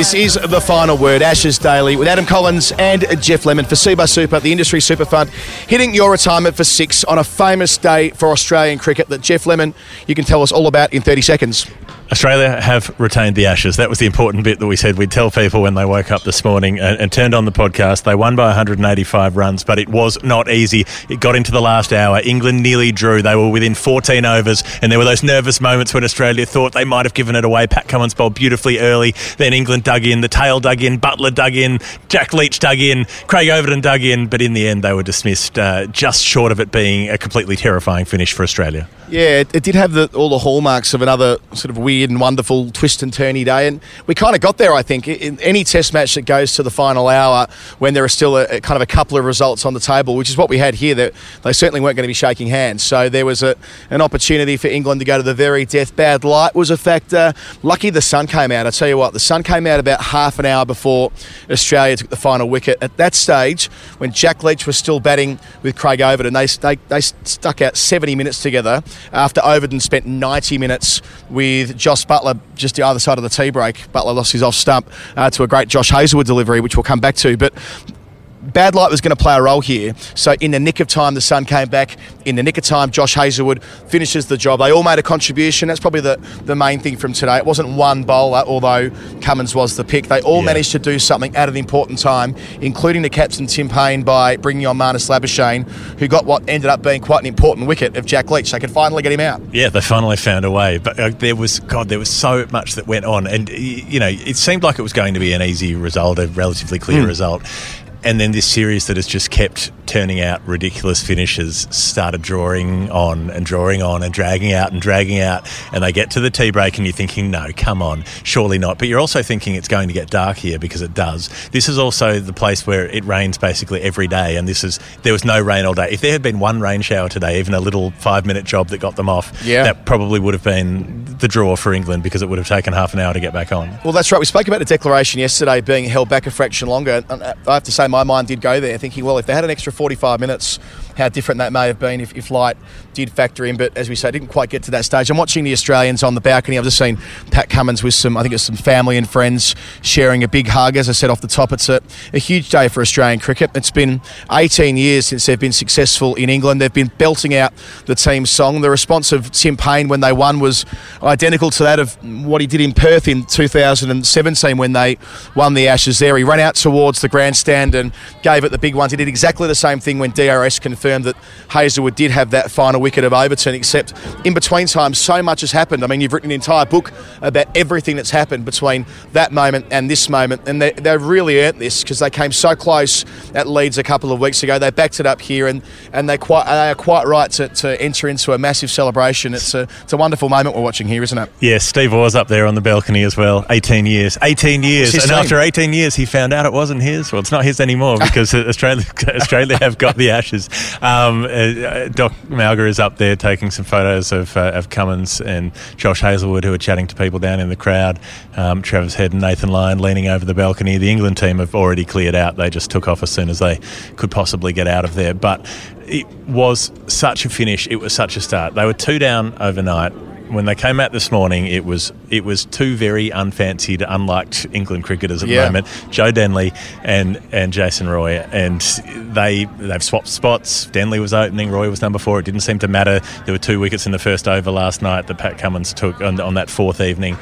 This is the final word, Ashes Daily, with Adam Collins and Geoff Lemon for Cbus Super, the industry super fund, hitting your retirement for six on a famous day for Australian cricket that Geoff Lemon, you can tell us all about in 30 seconds. Australia have retained the Ashes. That was the important bit that we said we'd tell people when they woke up this morning and, and, turned on the podcast. They won by 185 runs, but it was not easy. It got into the last hour. England nearly drew. They were within 14 overs, and there were those nervous moments when Australia thought they might have given it away. Pat Cummins bowled beautifully early. Then England dug in. The tail dug in. Buttler dug in. Jack Leach dug in. Craig Overton dug in. But in the end, they were dismissed uh, just short of it being a completely terrifying finish for Australia. Yeah, it, it did have the, all the hallmarks of another sort of weird and wonderful twist and turny day, and we kind of got there. I think in any Test match that goes to the final hour, when there are still a, a kind of a couple of results on the table, which is what we had here, that they certainly weren't going to be shaking hands. So there was a, an opportunity for England to go to the very death. Bad light was a factor. Uh, lucky the sun came out. I tell you what, the sun came out about half an hour before Australia took the final wicket. At that stage, when Jack Leach was still batting with Craig Overton, they they, they stuck out 70 minutes together after Overton spent 90 minutes with Josh Buttler just the other side of the tea break. Buttler lost his off stump uh, to a great Josh Hazlewood delivery, which we'll come back to. But bad light was going to play a role here. So in the nick of time, the sun came back. In the nick of time, Josh Hazlewood finishes the job. They all made a contribution. That's probably the, the main thing from today. It wasn't one bowler, although Cummins was the pick. They all yeah. managed to do something at an important time, including the captain Tim Paine by bringing on Marnus Labuschagne, who got what ended up being quite an important wicket of Jack Leach. They could finally get him out. Yeah, they finally found a way. But uh, there was God, there was so much that went on, and you know, it seemed like it was going to be an easy result, a relatively clear mm. result and then this series that has just kept turning out ridiculous finishes started drawing on and drawing on and dragging out and dragging out. And they get to the tea break and you're thinking no come on surely not. But you're also thinking it's going to get dark here because it does. This is also the place where it rains basically every day. And this is there was no rain all day. If there had been one rain shower today even a little five minute job that got them off yeah. that probably would have been the draw for England because it would have taken half an hour to get back on. Well that's right. We spoke about the declaration yesterday being held back a fraction longer. Uh, I have to say my mind did go there thinking well if they had an extra 45 minutes, how different that may have been if, if light did factor in. But as we say, didn't quite get to that stage. I'm watching the Australians on the balcony. I've just seen Pat Cummins with some, I think it's some family and friends sharing a big hug. As I said off the top, it's a, a huge day for Australian cricket. It's been 18 years since they've been successful in England. They've been belting out the team song. The response of Tim Paine when they won was, identical to that of what he did in Perth in 2017 when they won the Ashes there. He ran out towards the grandstand and gave it the big ones. He did exactly the same thing when DRS confirmed that Hazlewood did have that final wicket of Overton, except in between times, so much has happened. I mean, you've written an entire book about everything that's happened between that moment and this moment, and they, they've really earned this because they came so close at Leeds a couple of weeks ago. They backed it up here, and, and they, quite, they are quite right to, to enter into a massive celebration. It's a, it's a wonderful moment we're watching here, isn't it? Yeah, Steve was up there on the balcony as well. 18 years. 18 years. And team. after 18 years, he found out it wasn't his. Well, it's not his anymore because Australia Australia have got the Ashes. Um, uh, Doc Malga is up there taking some photos of, uh, of Cummins and Josh Hazlewood, who are chatting to people down in the crowd. Um, Travis Head and Nathan Lyon leaning over the balcony. The England team have already cleared out. They just took off as soon as they could possibly get out of there. But it was such a finish. It was such a start. They were two down overnight. When they came out this morning, it was it was two very unfancied, unliked England cricketers at Yeah. the moment, Joe Denly and and Jason Roy, and they they've swapped spots. Denly was opening, Roy was number four. It didn't seem to matter. There were two wickets in the first over last night that Pat Cummins took on, on that fourth evening,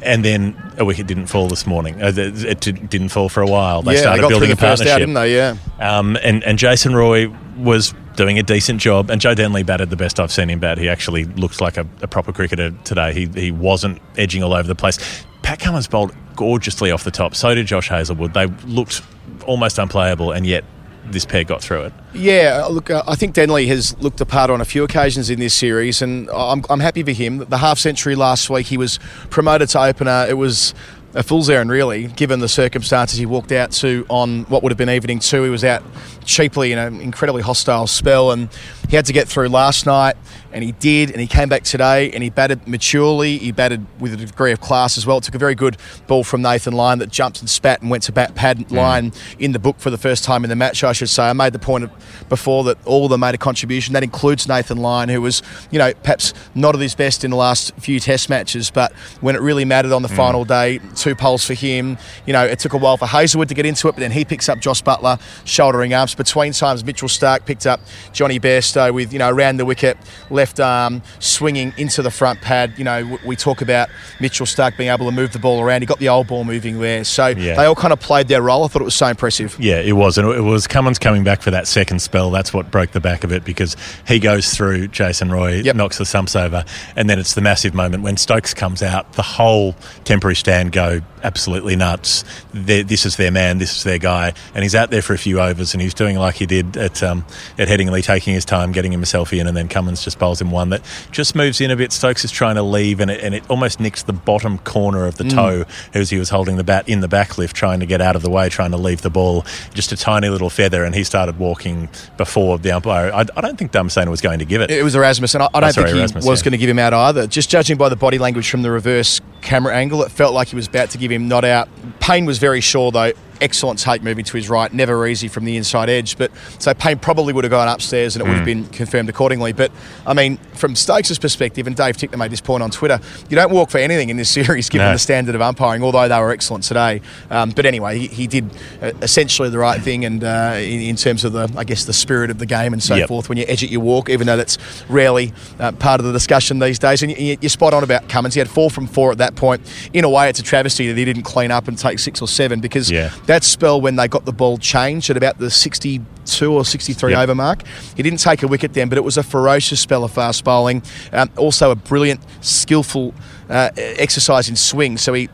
and then a wicket didn't fall this morning. Uh, It didn't fall for a while. They yeah, started they building a partnership. out, didn't they? Yeah. Um, and, and Jason Roy was doing a decent job, and Joe Denly batted the best I've seen him bat. He actually looked like a, a proper cricketer today. He, he wasn't edging all over the place. Pat Cummins bowled gorgeously off the top. So did Josh Hazlewood. They looked almost unplayable, and yet this pair got through it. Yeah, look, uh, I think Denly has looked apart on a few occasions in this series, and I'm, I'm happy for him. The half century last week, he was promoted to opener. It was a fool's errand, really, given the circumstances he walked out to on what would have been evening two. He was out cheaply in an incredibly hostile spell, and he had to get through last night, and he did, and he came back today, and he batted maturely. He batted with a degree of class as well. It took a very good ball from Nathan Lyon that jumped and spat and went to bat pad mm. line in the book for the first time in the match, I should say. I made the point before that all of them made a contribution. That includes Nathan Lyon, who was, you know, perhaps not at his best in the last few test matches, but when it really mattered on the mm. final day, two poles for him. You know, it took a while for Hazlewood to get into it, but then he picks up Josh Buttler, shouldering arms. Between times, Mitchell Starc picked up Jonny Bairstow with, you know, around the wicket, left arm swinging into the front pad. You know, we talk about Mitchell Starc being able to move the ball around. He got the old ball moving there. So Yeah. they all kind of played their role. I thought it was so impressive. Yeah, it was. And it was Cummins coming back for that second spell. That's what broke the back of it because he goes through Jason Roy, knocks the stumps over, and then it's the massive moment when Stokes comes out. The whole temporary stand go absolutely nuts. they this is their man, this is their guy. And he's out there for a few overs and he's doing like he did at, um, at Headingley, taking his time, getting himself in, and then Cummins just bowls him one that just moves in a bit. Stokes is trying to leave, and it, and it almost nicks the bottom corner of the Mm. toe as he was holding the bat in the backlift, trying to get out of the way, trying to leave the ball. Just a tiny little feather, and he started walking before the umpire. I, I don't think Dharmasena was going to give it. It was Erasmus, and I, I don't Oh, sorry, think he Erasmus, was yeah. going to give him out either. Just judging by the body language from the reverse camera angle, it felt like he was about to give him not out. Paine was very sure, though. Excellent take moving to his right, never easy from the inside edge. But so Paine probably would have gone upstairs and it would have Mm. been confirmed accordingly. But I mean, from Stokes' perspective, and Dave Tickner made this point on Twitter, you don't walk for anything in this series given No. the standard of umpiring, although they were excellent today. Um, but anyway, he, he did uh, essentially the right thing, and uh, in, in terms of the, I guess, the spirit of the game and so Yep. forth, when you edge it, you walk, even though that's rarely uh, part of the discussion these days. And you, you're spot on about Cummins. He had four from four at that point. In a way, it's a travesty that he didn't clean up and take six or seven because Yeah. that spell when they got the ball changed at about the 62 or 63 Yep. over mark, he didn't take a wicket then, but it was a ferocious spell of fast bowling. Um, also, a brilliant, skillful uh, exercise in swing. So he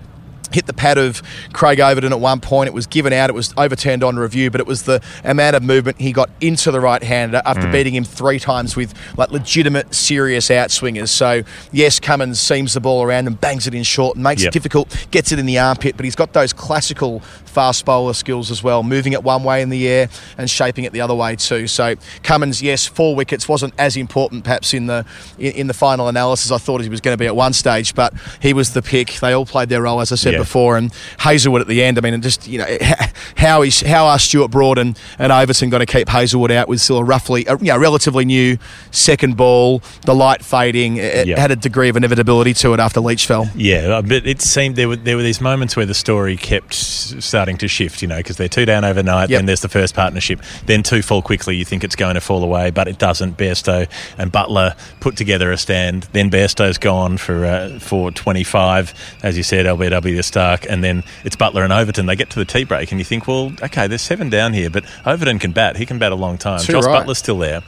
hit the pad of Craig Overton at one point. It was given out. It was overturned on review, but it was the amount of movement he got into the right hander after Mm. beating him three times with like legitimate, serious outswingers. So yes, Cummins seams the ball around and bangs it in short and makes Yep. it difficult, gets it in the armpit, but he's got those classical fast bowler skills as well, moving it one way in the air and shaping it the other way too. So Cummins, yes, four wickets wasn't as important perhaps in the in, in the final analysis. I thought he was going to be at one stage, but he was the pick. They all played their role, as I said Yeah. Yeah. before, and Hazlewood at the end. I mean, just you know how is how are Stuart Broad and, and Overton going to keep Hazlewood out with still a roughly a, you know relatively new second ball, the light fading. It had a degree of inevitability to it after Leach fell. Yeah, but it seemed there were there were these moments where the story kept starting to shift. You know, because they're two down overnight, yep. then there's the first partnership, then two fall quickly. You think it's going to fall away, but it doesn't. Bairstow and Buttler put together a stand. Then Bairstow's gone for uh, for 25, as you said, LBW Starc, and then it's Buttler and Overton. They get to the tea break, and you think, well, okay, there's seven down here, but Overton can bat. He can bat a long time. Too Josh right. Buttler's still there.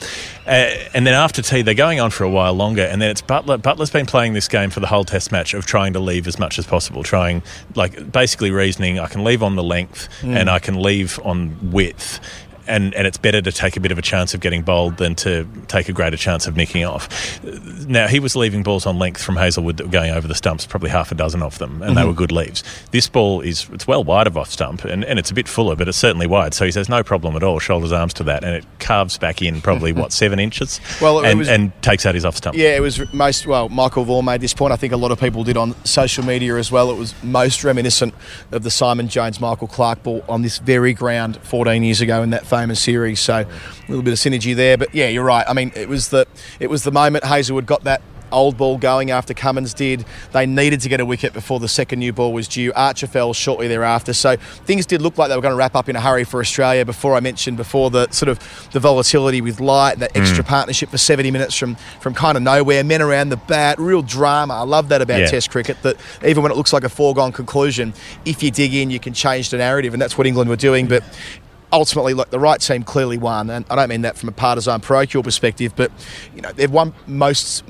Uh, and then after tea, they're going on for a while longer, and then it's Buttler. Buttler's been playing this game for the whole Test match of trying to leave as much as possible, trying like basically reasoning, I can leave on the length mm. and I can leave on width and, and it's better to take a bit of a chance of getting bowled than to take a greater chance of nicking off. Now, he was leaving balls on length from Hazlewood that were going over the stumps, probably half a dozen of them, and mm-hmm. they were good leaves. This ball is it's well wide of off stump, and, and it's a bit fuller, but it's certainly wide. So he says, no problem at all, shoulders, arms to that, and it carves back in probably, what, seven inches? Well, and, was, and takes out his off stump. Yeah, it was most, well, Michael Vaughan made this point. I think a lot of people did on social media as well. It was most reminiscent of the Simon Jones Michael Clarke ball on this very ground 14 years ago in that series. So a little bit of synergy there. But yeah, you're right. I mean, it was the it was the moment Hazlewood got that old ball going after Cummins did. They needed to get a wicket before the second new ball was due. Archer fell shortly thereafter. So things did look like they were going to wrap up in a hurry for Australia before I mentioned before the sort of the volatility with light, that extra mm. partnership for 70 minutes from, from kind of nowhere, men around the bat, real drama. I love that about yeah. Test cricket, that even when it looks like a foregone conclusion, if you dig in, you can change the narrative, and that's what England were doing. But ultimately, look, the right team clearly won, and I don't mean that from a partisan parochial perspective, but you know they've won most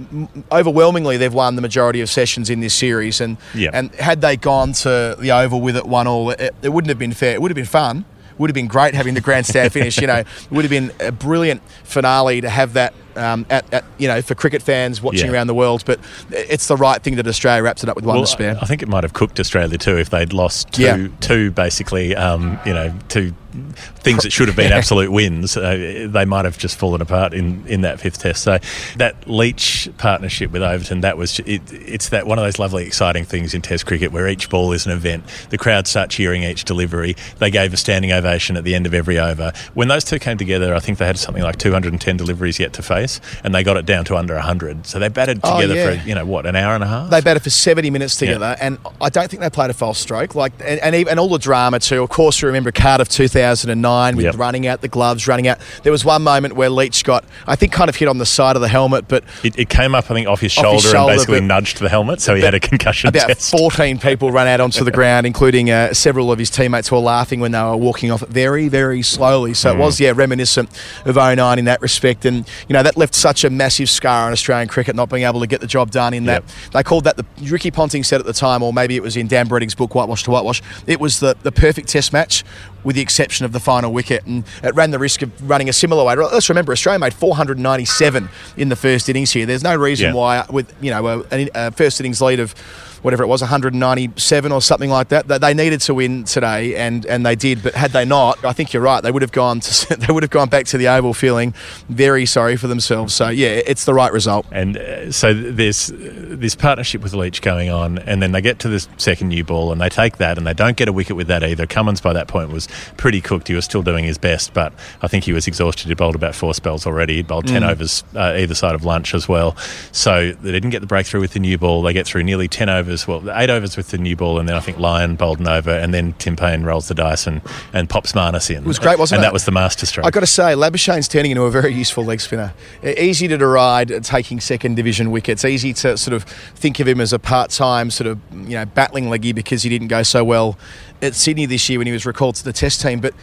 overwhelmingly. They've won the majority of sessions in this series, and yep. and had they gone to the Oval with it one all, it, it wouldn't have been fair. It would have been fun. Would have been great having the grandstand finish. You know, it would have been a brilliant finale to have that um, at, at, you know for cricket fans watching yeah. around the world. But it's the right thing that Australia wraps it up with one well, to spare. I think it might have cooked Australia too if they'd lost two, yeah. two basically, um, you know, two things that should have been absolute wins, uh, they might have just fallen apart in, in that fifth test. So that Leach partnership with Overton, that was it, it's that one of those lovely, exciting things in Test cricket where each ball is an event. The crowd start cheering each delivery. They gave a standing ovation at the end of every over. When those two came together, I think they had something like 210 deliveries yet to face, and they got it down to under 100. So they batted oh, together oh, yeah. for you know what an hour and a half. They batted for 70 minutes together, yeah. and I don't think they played a false stroke. Like and, and, even, and all the drama too. Of course, you remember Cardiff 2009 with yep. running out the gloves, running out. There was one moment where Leach got, I think, kind of hit on the side of the helmet, but it, it came up, I think, off his, off shoulder, his shoulder, and basically nudged the helmet, so he had a concussion. About test. 14 people ran out onto the ground, including uh, several of his teammates who were laughing when they were walking off very, very slowly. So mm. it was, yeah, reminiscent of 09 in that respect, and you know that left such a massive scar on Australian cricket not being able to get the job done. In that yep. they called that the Ricky Ponting said at the time, or maybe it was in Dan Brettig's book Whitewash to Whitewash. It was the the perfect Test match with the exception of the final wicket, and it ran the risk of running a similar way. Let's remember, Australia made 497 in the first innings here. There's no reason yeah. why, with you know a, a first innings lead of whatever it was, 197 or something like that. That they needed to win today, and, and they did. But had they not, I think you're right. They would have gone to they would have gone back to the Oval feeling very sorry for themselves. So yeah, it's the right result. And uh, so there's this partnership with Leach going on, and then they get to the second new ball, and they take that, and they don't get a wicket with that either. Cummins by that point was pretty cooked. He was still doing his best, but I think he was exhausted. He bowled about four spells already. He bowled ten mm. overs uh, either side of lunch as well. So they didn't get the breakthrough with the new ball. They get through nearly ten overs overs, well, eight overs with the new ball, and then I think Lyon bowled an over, and then Tim Paine rolls the dice and, and pops Marnus in. It was great, wasn't and it? And that was the master stroke. i got to say, Labuschagne's turning into a very useful leg spinner. Easy to deride, taking second division wickets. Easy to sort of think of him as a part time sort of, you know, battling leggy because he didn't go so well at Sydney this year when he was recalled to the test team. But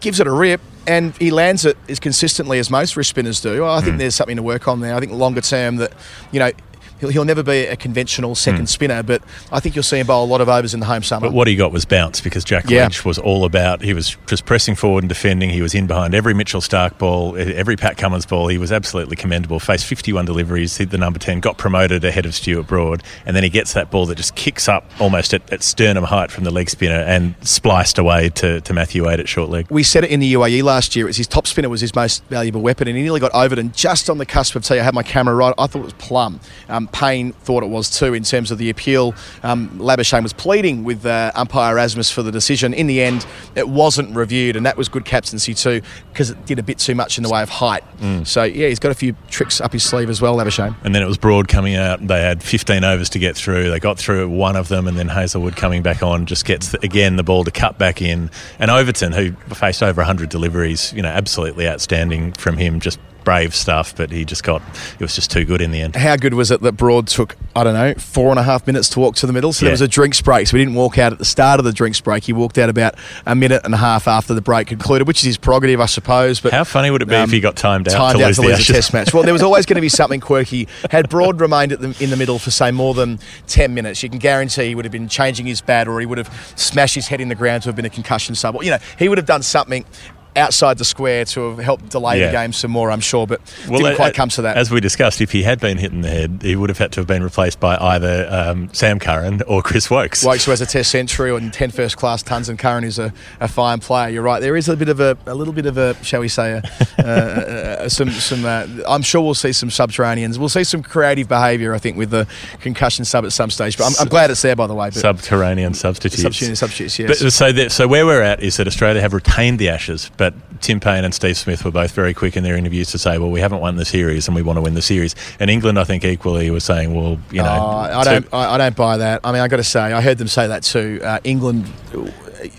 gives it a rip and he lands it as consistently as most wrist spinners do. I think mm. there's something to work on there. I think longer term that, you know, he'll, he'll never be a conventional second mm. spinner, but I think you'll see him bowl a lot of overs in the home summer. But what he got was bounce because Jack yeah. Leach was all about, he was just pressing forward and defending. He was in behind every Mitchell Starc ball, every Pat Cummins ball. He was absolutely commendable. Faced 51 deliveries, hit the number 10, got promoted ahead of Stuart Broad, and then he gets that ball that just kicks up almost at, at sternum height from the leg spinner and spliced away to, to Matthew Wade at short leg. We said it in the UAE last year. It was his top spinner was his most valuable weapon, and he nearly got over it. And just on the cusp of, tell you, I had my camera right. I thought it was plum. Um, Paine thought it was too in terms of the appeal. Um, Labuschagne was pleading with uh, umpire Erasmus for the decision. In the end, it wasn't reviewed, and that was good captaincy too because it did a bit too much in the way of height. Mm. So yeah, he's got a few tricks up his sleeve as well, Labuschagne. And then it was Broad coming out. They had 15 overs to get through. They got through one of them, and then Hazlewood coming back on just gets the, again the ball to cut back in. And Overton, who faced over 100 deliveries, you know, absolutely outstanding from him. Just brave stuff, but he just got it was just too good in the end. How good was it that Broad took I don't know four and a half minutes to walk to the middle? So Yeah. there was a drinks break. So we didn't walk out at the start of the drinks break. He walked out about a minute and a half after the break concluded, which is his prerogative, I suppose. But How funny would it be if he um, got timed out timed to out lose to the lose a test match? Well, there was always going to be something quirky. Had Broad remained at the, in the middle for say more than ten minutes, you can guarantee he would have been changing his bat, or he would have smashed his head in the ground to have been a concussion sub. Or, You know, he would have done something. Outside the square to have helped delay Yeah. the game some more, I'm sure, but didn't uh, quite uh, come to that. As we discussed, if he had been hit in the head, he would have had to have been replaced by either um, Sam Curran or Chris Woakes. Woakes who has a Test century and 10 first class tons, and Curran is a, a fine player. You're right. There is a bit of a, a little bit of a, shall we say, a, uh, some some. Uh, I'm sure we'll see some subterraneans. We'll see some creative behaviour. I think with the concussion sub at some stage. But I'm, I'm glad it's there, by the way. But Subterranean substitutes. Subterranean substitutes, yes. But, so, that, so where we're at is that Australia have retained the Ashes, but Tim Paine and Steve Smith were both very quick in their interviews to say, "Well, we haven't won the series, and we want to win the series." And England, I think, equally was saying, "Well, you know, Oh, I don't. I, I don't buy that. I mean, I got to say, I heard them say that too. Uh, England.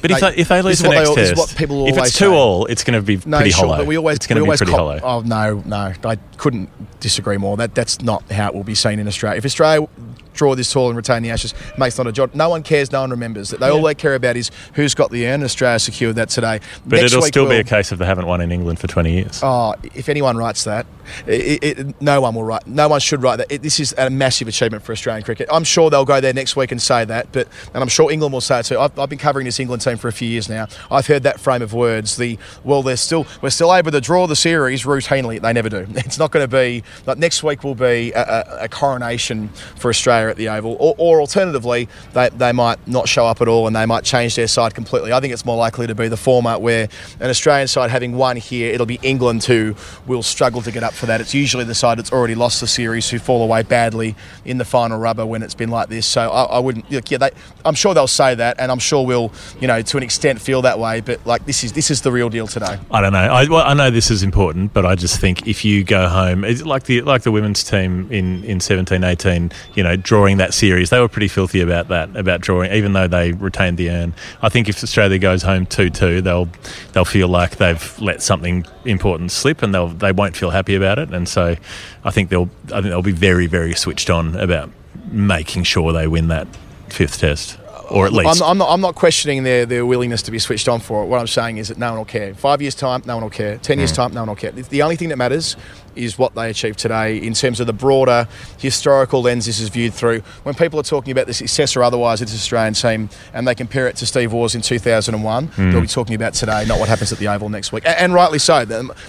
But if they, if they lose the next is test, if it's two say. all, it's going to be No, pretty sure, hollow. but we always it's going we to be always pretty cop- hollow. Oh no, no, I couldn't disagree more. That that's not how it will be seen in Australia. If Australia draw this tall and retain the Ashes, makes not a job. No one cares. No one remembers that. They all they care about is who's got the urn. and Australia secured that today. But Next it'll still be we'll- a case of they haven't won in England for 20 years. Oh, if anyone writes that, it, it, no one will write. No one should write that. It, this is a massive achievement for Australian cricket. I'm sure they'll go there next week and say that, but and I'm sure England will say it too. I've, I've been covering this England team for a few years now. I've heard that frame of words. The well, they're still we're still able to draw the series routinely. They never do. It's not going to be like next week will be a, a, a coronation for Australia at the Oval, or, or alternatively, they, they might not show up at all and they might change their side completely. I think it's more likely to be the former, where an Australian side having won here, it'll be England who will struggle to get up for that. It's usually the side that's already lost the series who fall away badly in the final rubber when it's been like this. So I, I wouldn't. Look, yeah, they, I'm sure they'll say that, and I'm sure we'll, you know, to an extent feel that way. But like this is this is the real deal today. I don't know. I, well, I know this is important, but I just think if you go home, it's like the like the women's team in in seventeen eighteen, you know, drawing that series, they were pretty filthy about that, about drawing, even though they retained the urn. I think if Australia goes home two two, they'll they'll feel like they've let something important slip, and they'll they won't feel happy about it. And so, I think they'll I think they'll be very very switched on about making sure they win that fifth test, or at least. I'm, I'm, not, I'm not questioning their, their willingness to be switched on for it. What I'm saying is that no one will care. Five years' time, no one will care. Ten years' Mm. time, no one will care. The only thing that matters is what they achieve today in terms of the broader historical lens this is viewed through. When people are talking about the success or otherwise of this Australian team and they compare it to Steve Waugh's in 2001, Mm. they'll be talking about today, not what happens at the Oval next week. A- And, rightly so.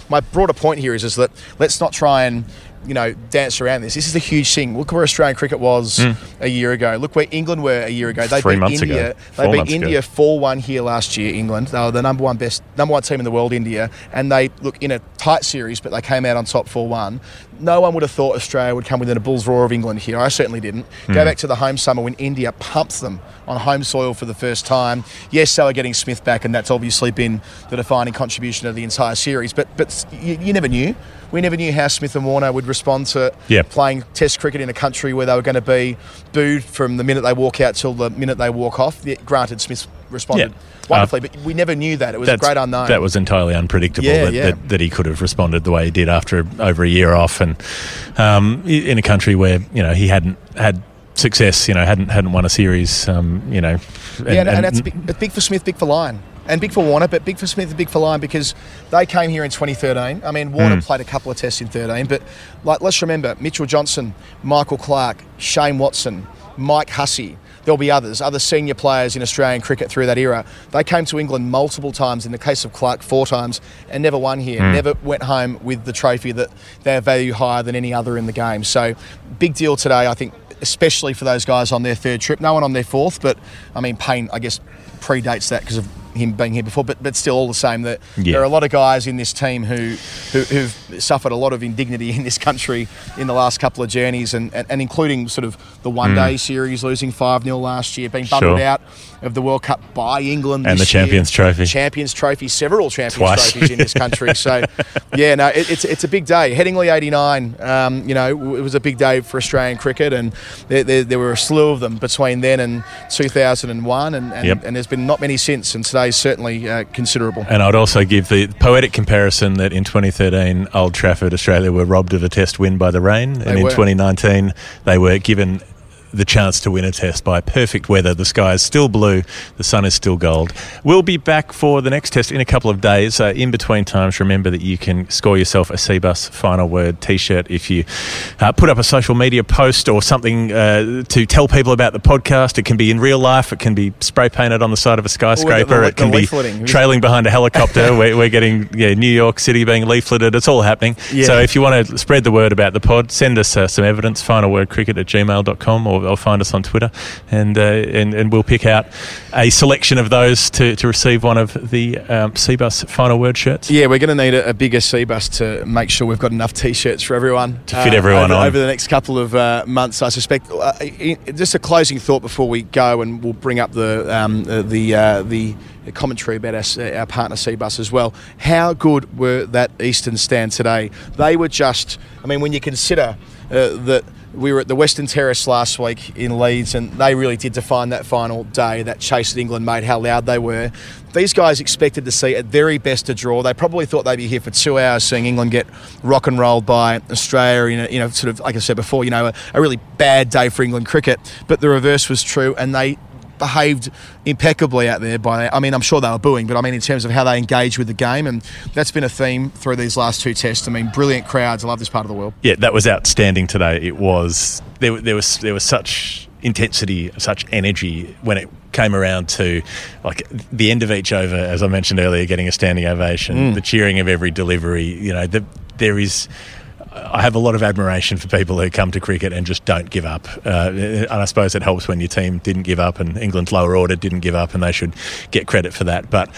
My broader point here is, is that let's not try and you know, dance around this. This is a huge thing. Look where Australian cricket was Mm. a year ago. Look where England were a year ago. They Three beat months ago. India. Four They beat. India four one here last year. England. They were the number one best, number one team in the world. India, and they look in a tight series, but they came out on top four one. No one would have thought Australia would come within a bull's roar of England here. I certainly didn't. Go Mm. back to the home summer when India pumped them on home soil for the first time. Yes, they were getting Smith back, and that's obviously been the defining contribution of the entire series. But but you, you never knew. We never knew how Smith and Warner would respond to Yeah. playing Test cricket in a country where they were going to be booed from the minute they walk out till the minute they walk off. Yeah, granted, Smith responded Yeah. wonderfully, Uh, but we never knew that. It was a great unknown. That was entirely unpredictable Yeah, that, yeah. That, that he could have responded the way he did after over a year off, and um, in a country where you know he hadn't had success, you know hadn't hadn't won a series, um, you know. yeah, and, and that's big, it's big for Smith, big for Lyon. And big for Warner, but big for Smith and big for Lyon because they came here in 2013. I mean, Warner Mm. played a couple of tests in 13, but like let's remember Mitchell Johnson, Michael Clarke, Shane Watson, Mike Hussey. There'll be others, other senior players in Australian cricket through that era. They came to England multiple times. In the case of Clarke, four times, and never won here. Mm. Never went home with the trophy that they value higher than any other in the game. So, big deal today. I think, especially for those guys on their third trip. No one on their fourth, but I mean, Paine, I guess, predates that because of him being here before, but but still, all the same, that Yeah. there are a lot of guys in this team who, who who've suffered a lot of indignity in this country in the last couple of journeys, and and, and including sort of the one day Mm. series, losing five 0 last year, being bundled Sure. out of the World Cup by England And the Champions year. Trophy. Champions Trophy, several Champions Twice. Trophies in this country. So, yeah, no, it, it's it's a big day. Headingley '89, um, you know, it was a big day for Australian cricket, and there, there, there were a slew of them between then and 2001, and and, Yep. and there's been not many since, and today's certainly uh, considerable. And I'd also give the poetic comparison that in 2013, Old Trafford, Australia were robbed of a test win by the rain. and in 2019, they were given the chance to win a test by perfect weather. The sky is still blue, the sun is still gold. We'll be back for the next test in a couple of days. Uh, in between times, remember that you can score yourself a Cbus Final Word t shirt if you uh, put up a social media post or something uh, to tell people about the podcast. It can be in real life, it can be spray painted on the side of a skyscraper, the- it can be leafleting. trailing behind a helicopter. we're, we're getting yeah, New York City being leafleted. It's all happening. Yeah. So if you want to spread the word about the pod, send us uh, some evidence, finalwordcricket at gmail.com or, or find us on Twitter and, uh, and and we'll pick out a selection of those to, to receive one of the um, Cbus Final Word shirts. Yeah, we're going to need a, a bigger Cbus to make sure we've got enough T-shirts for everyone To fit everyone over, on. over the next couple of uh, months. I suspect. Uh, just a closing thought before we go, and we'll bring up the um, uh, the uh, the commentary about uh, our partner Cbus as well. How good were that Eastern stand today? They were just. I mean, when you consider uh, that. We were at the Western Terrace last week in Leeds, and they really did define that final day. That chase that England made, how loud they were. These guys expected to see at very best a draw. They probably thought they'd be here for two hours, seeing England get rock and rolled by Australia. In a, you know, sort of like I said before, you know, a, a really bad day for England cricket. But the reverse was true, and they behaved impeccably out there by I mean I'm sure they were booing but I mean in terms of how they engage with the game and that's been a theme through these last two tests I mean brilliant crowds I love this part of the world Yeah, that was outstanding today. It was there. There was there was such intensity, such energy when it came around to like the end of each over. As I mentioned earlier, getting a standing ovation, Mm. the cheering of every delivery. You know, the, there is. I have a lot of admiration for people who come to cricket and just don't give up. Uh, and I suppose it helps when your team didn't give up and England's lower order didn't give up, and they should get credit for that. But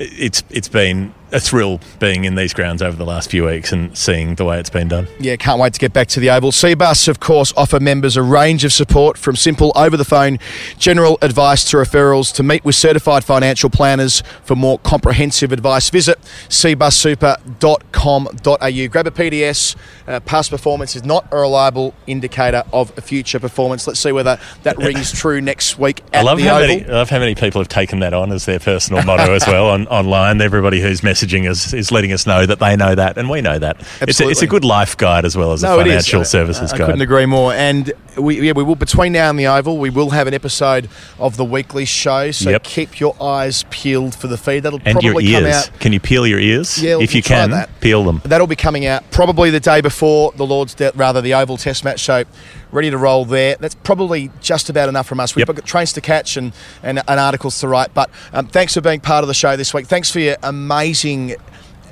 it's it's been a thrill being in these grounds over the last few weeks and seeing the way it's been done. Yeah, can't wait to get back to the Oval. CBUS, of course, offer members a range of support from simple over the phone general advice to referrals to meet with certified financial planners for more comprehensive advice. Visit cbussuper.com.au. Grab a PDS. Uh, past performance is not a reliable indicator of a future performance. Let's see whether that rings true next week at I love the how Oval. many. I love how many people have taken that on as their personal motto as well on online. Everybody who's messaging us is letting us know that they know that and we know that. It's a, it's a good life guide as well as No, a financial services I guide. I couldn't agree more. And we, yeah, we will between now and the Oval, we will have an episode of the weekly show. So Yep. keep your eyes peeled for the feed. That'll and your probably come out. Can you peel your ears? Yeah, if you can, that. peel them. That'll be coming out probably the day before the Lord's, De- rather the Oval Test match show, ready to roll there. That's probably just about enough from us. We've got trains to catch and, and, and articles to write. But um, thanks for being part of the show this week. Thanks for your amazing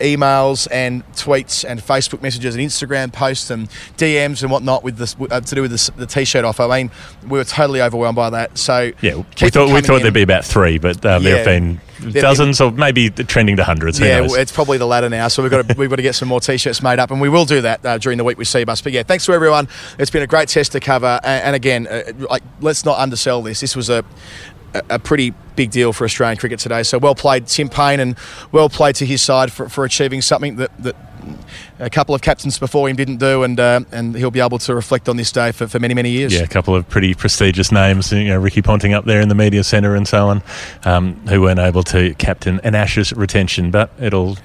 emails and tweets and Facebook messages and Instagram posts and DMs and whatnot with this uh, to do with this, the t-shirt offer. I mean, we were totally overwhelmed by that. So Yeah, we thought we thought in. there'd be about three, but um, there have been dozens or maybe trending to hundreds. Who Yeah, knows? it's probably the latter now. So we've got to, we've got to get some more t-shirts made up, and we will do that uh, during the week with Cbus. But yeah, thanks to everyone. It's been a great test to cover, and, and again, uh, like let's not undersell this. This was a a- pretty big deal for Australian cricket today. So well played, Tim Paine, and well played to his side for, for achieving something that, that a couple of captains before him didn't do, and uh, and he'll be able to reflect on this day for, for many many years. Yeah, a couple of pretty prestigious names, you know, Ricky Ponting up there in the media centre and so on, um, who weren't able to captain an Ashes retention, but it'll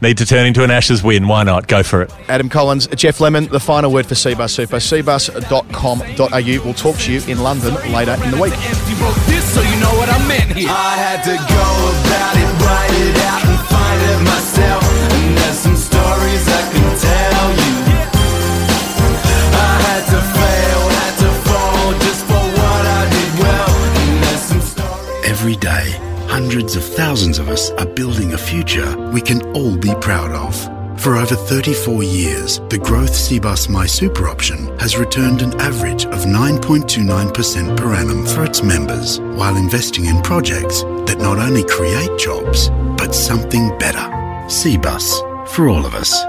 need to turn into an Ashes win. Why not? Go for it. Adam Collins, Geoff Lemon, the final word for Cbus Super, cbus.com.au. We'll talk to you in London later in the week. Proud of. For over 34 years, the Growth Cbus My Super option has returned an average of 9.29% per annum for its members, while investing in projects that not only create jobs, but something better. Cbus, for all of us.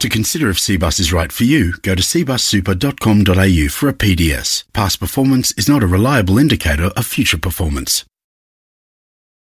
To consider if Cbus is right for you, go to cbussuper.com.au for a PDS. Past performance is not a reliable indicator of future performance.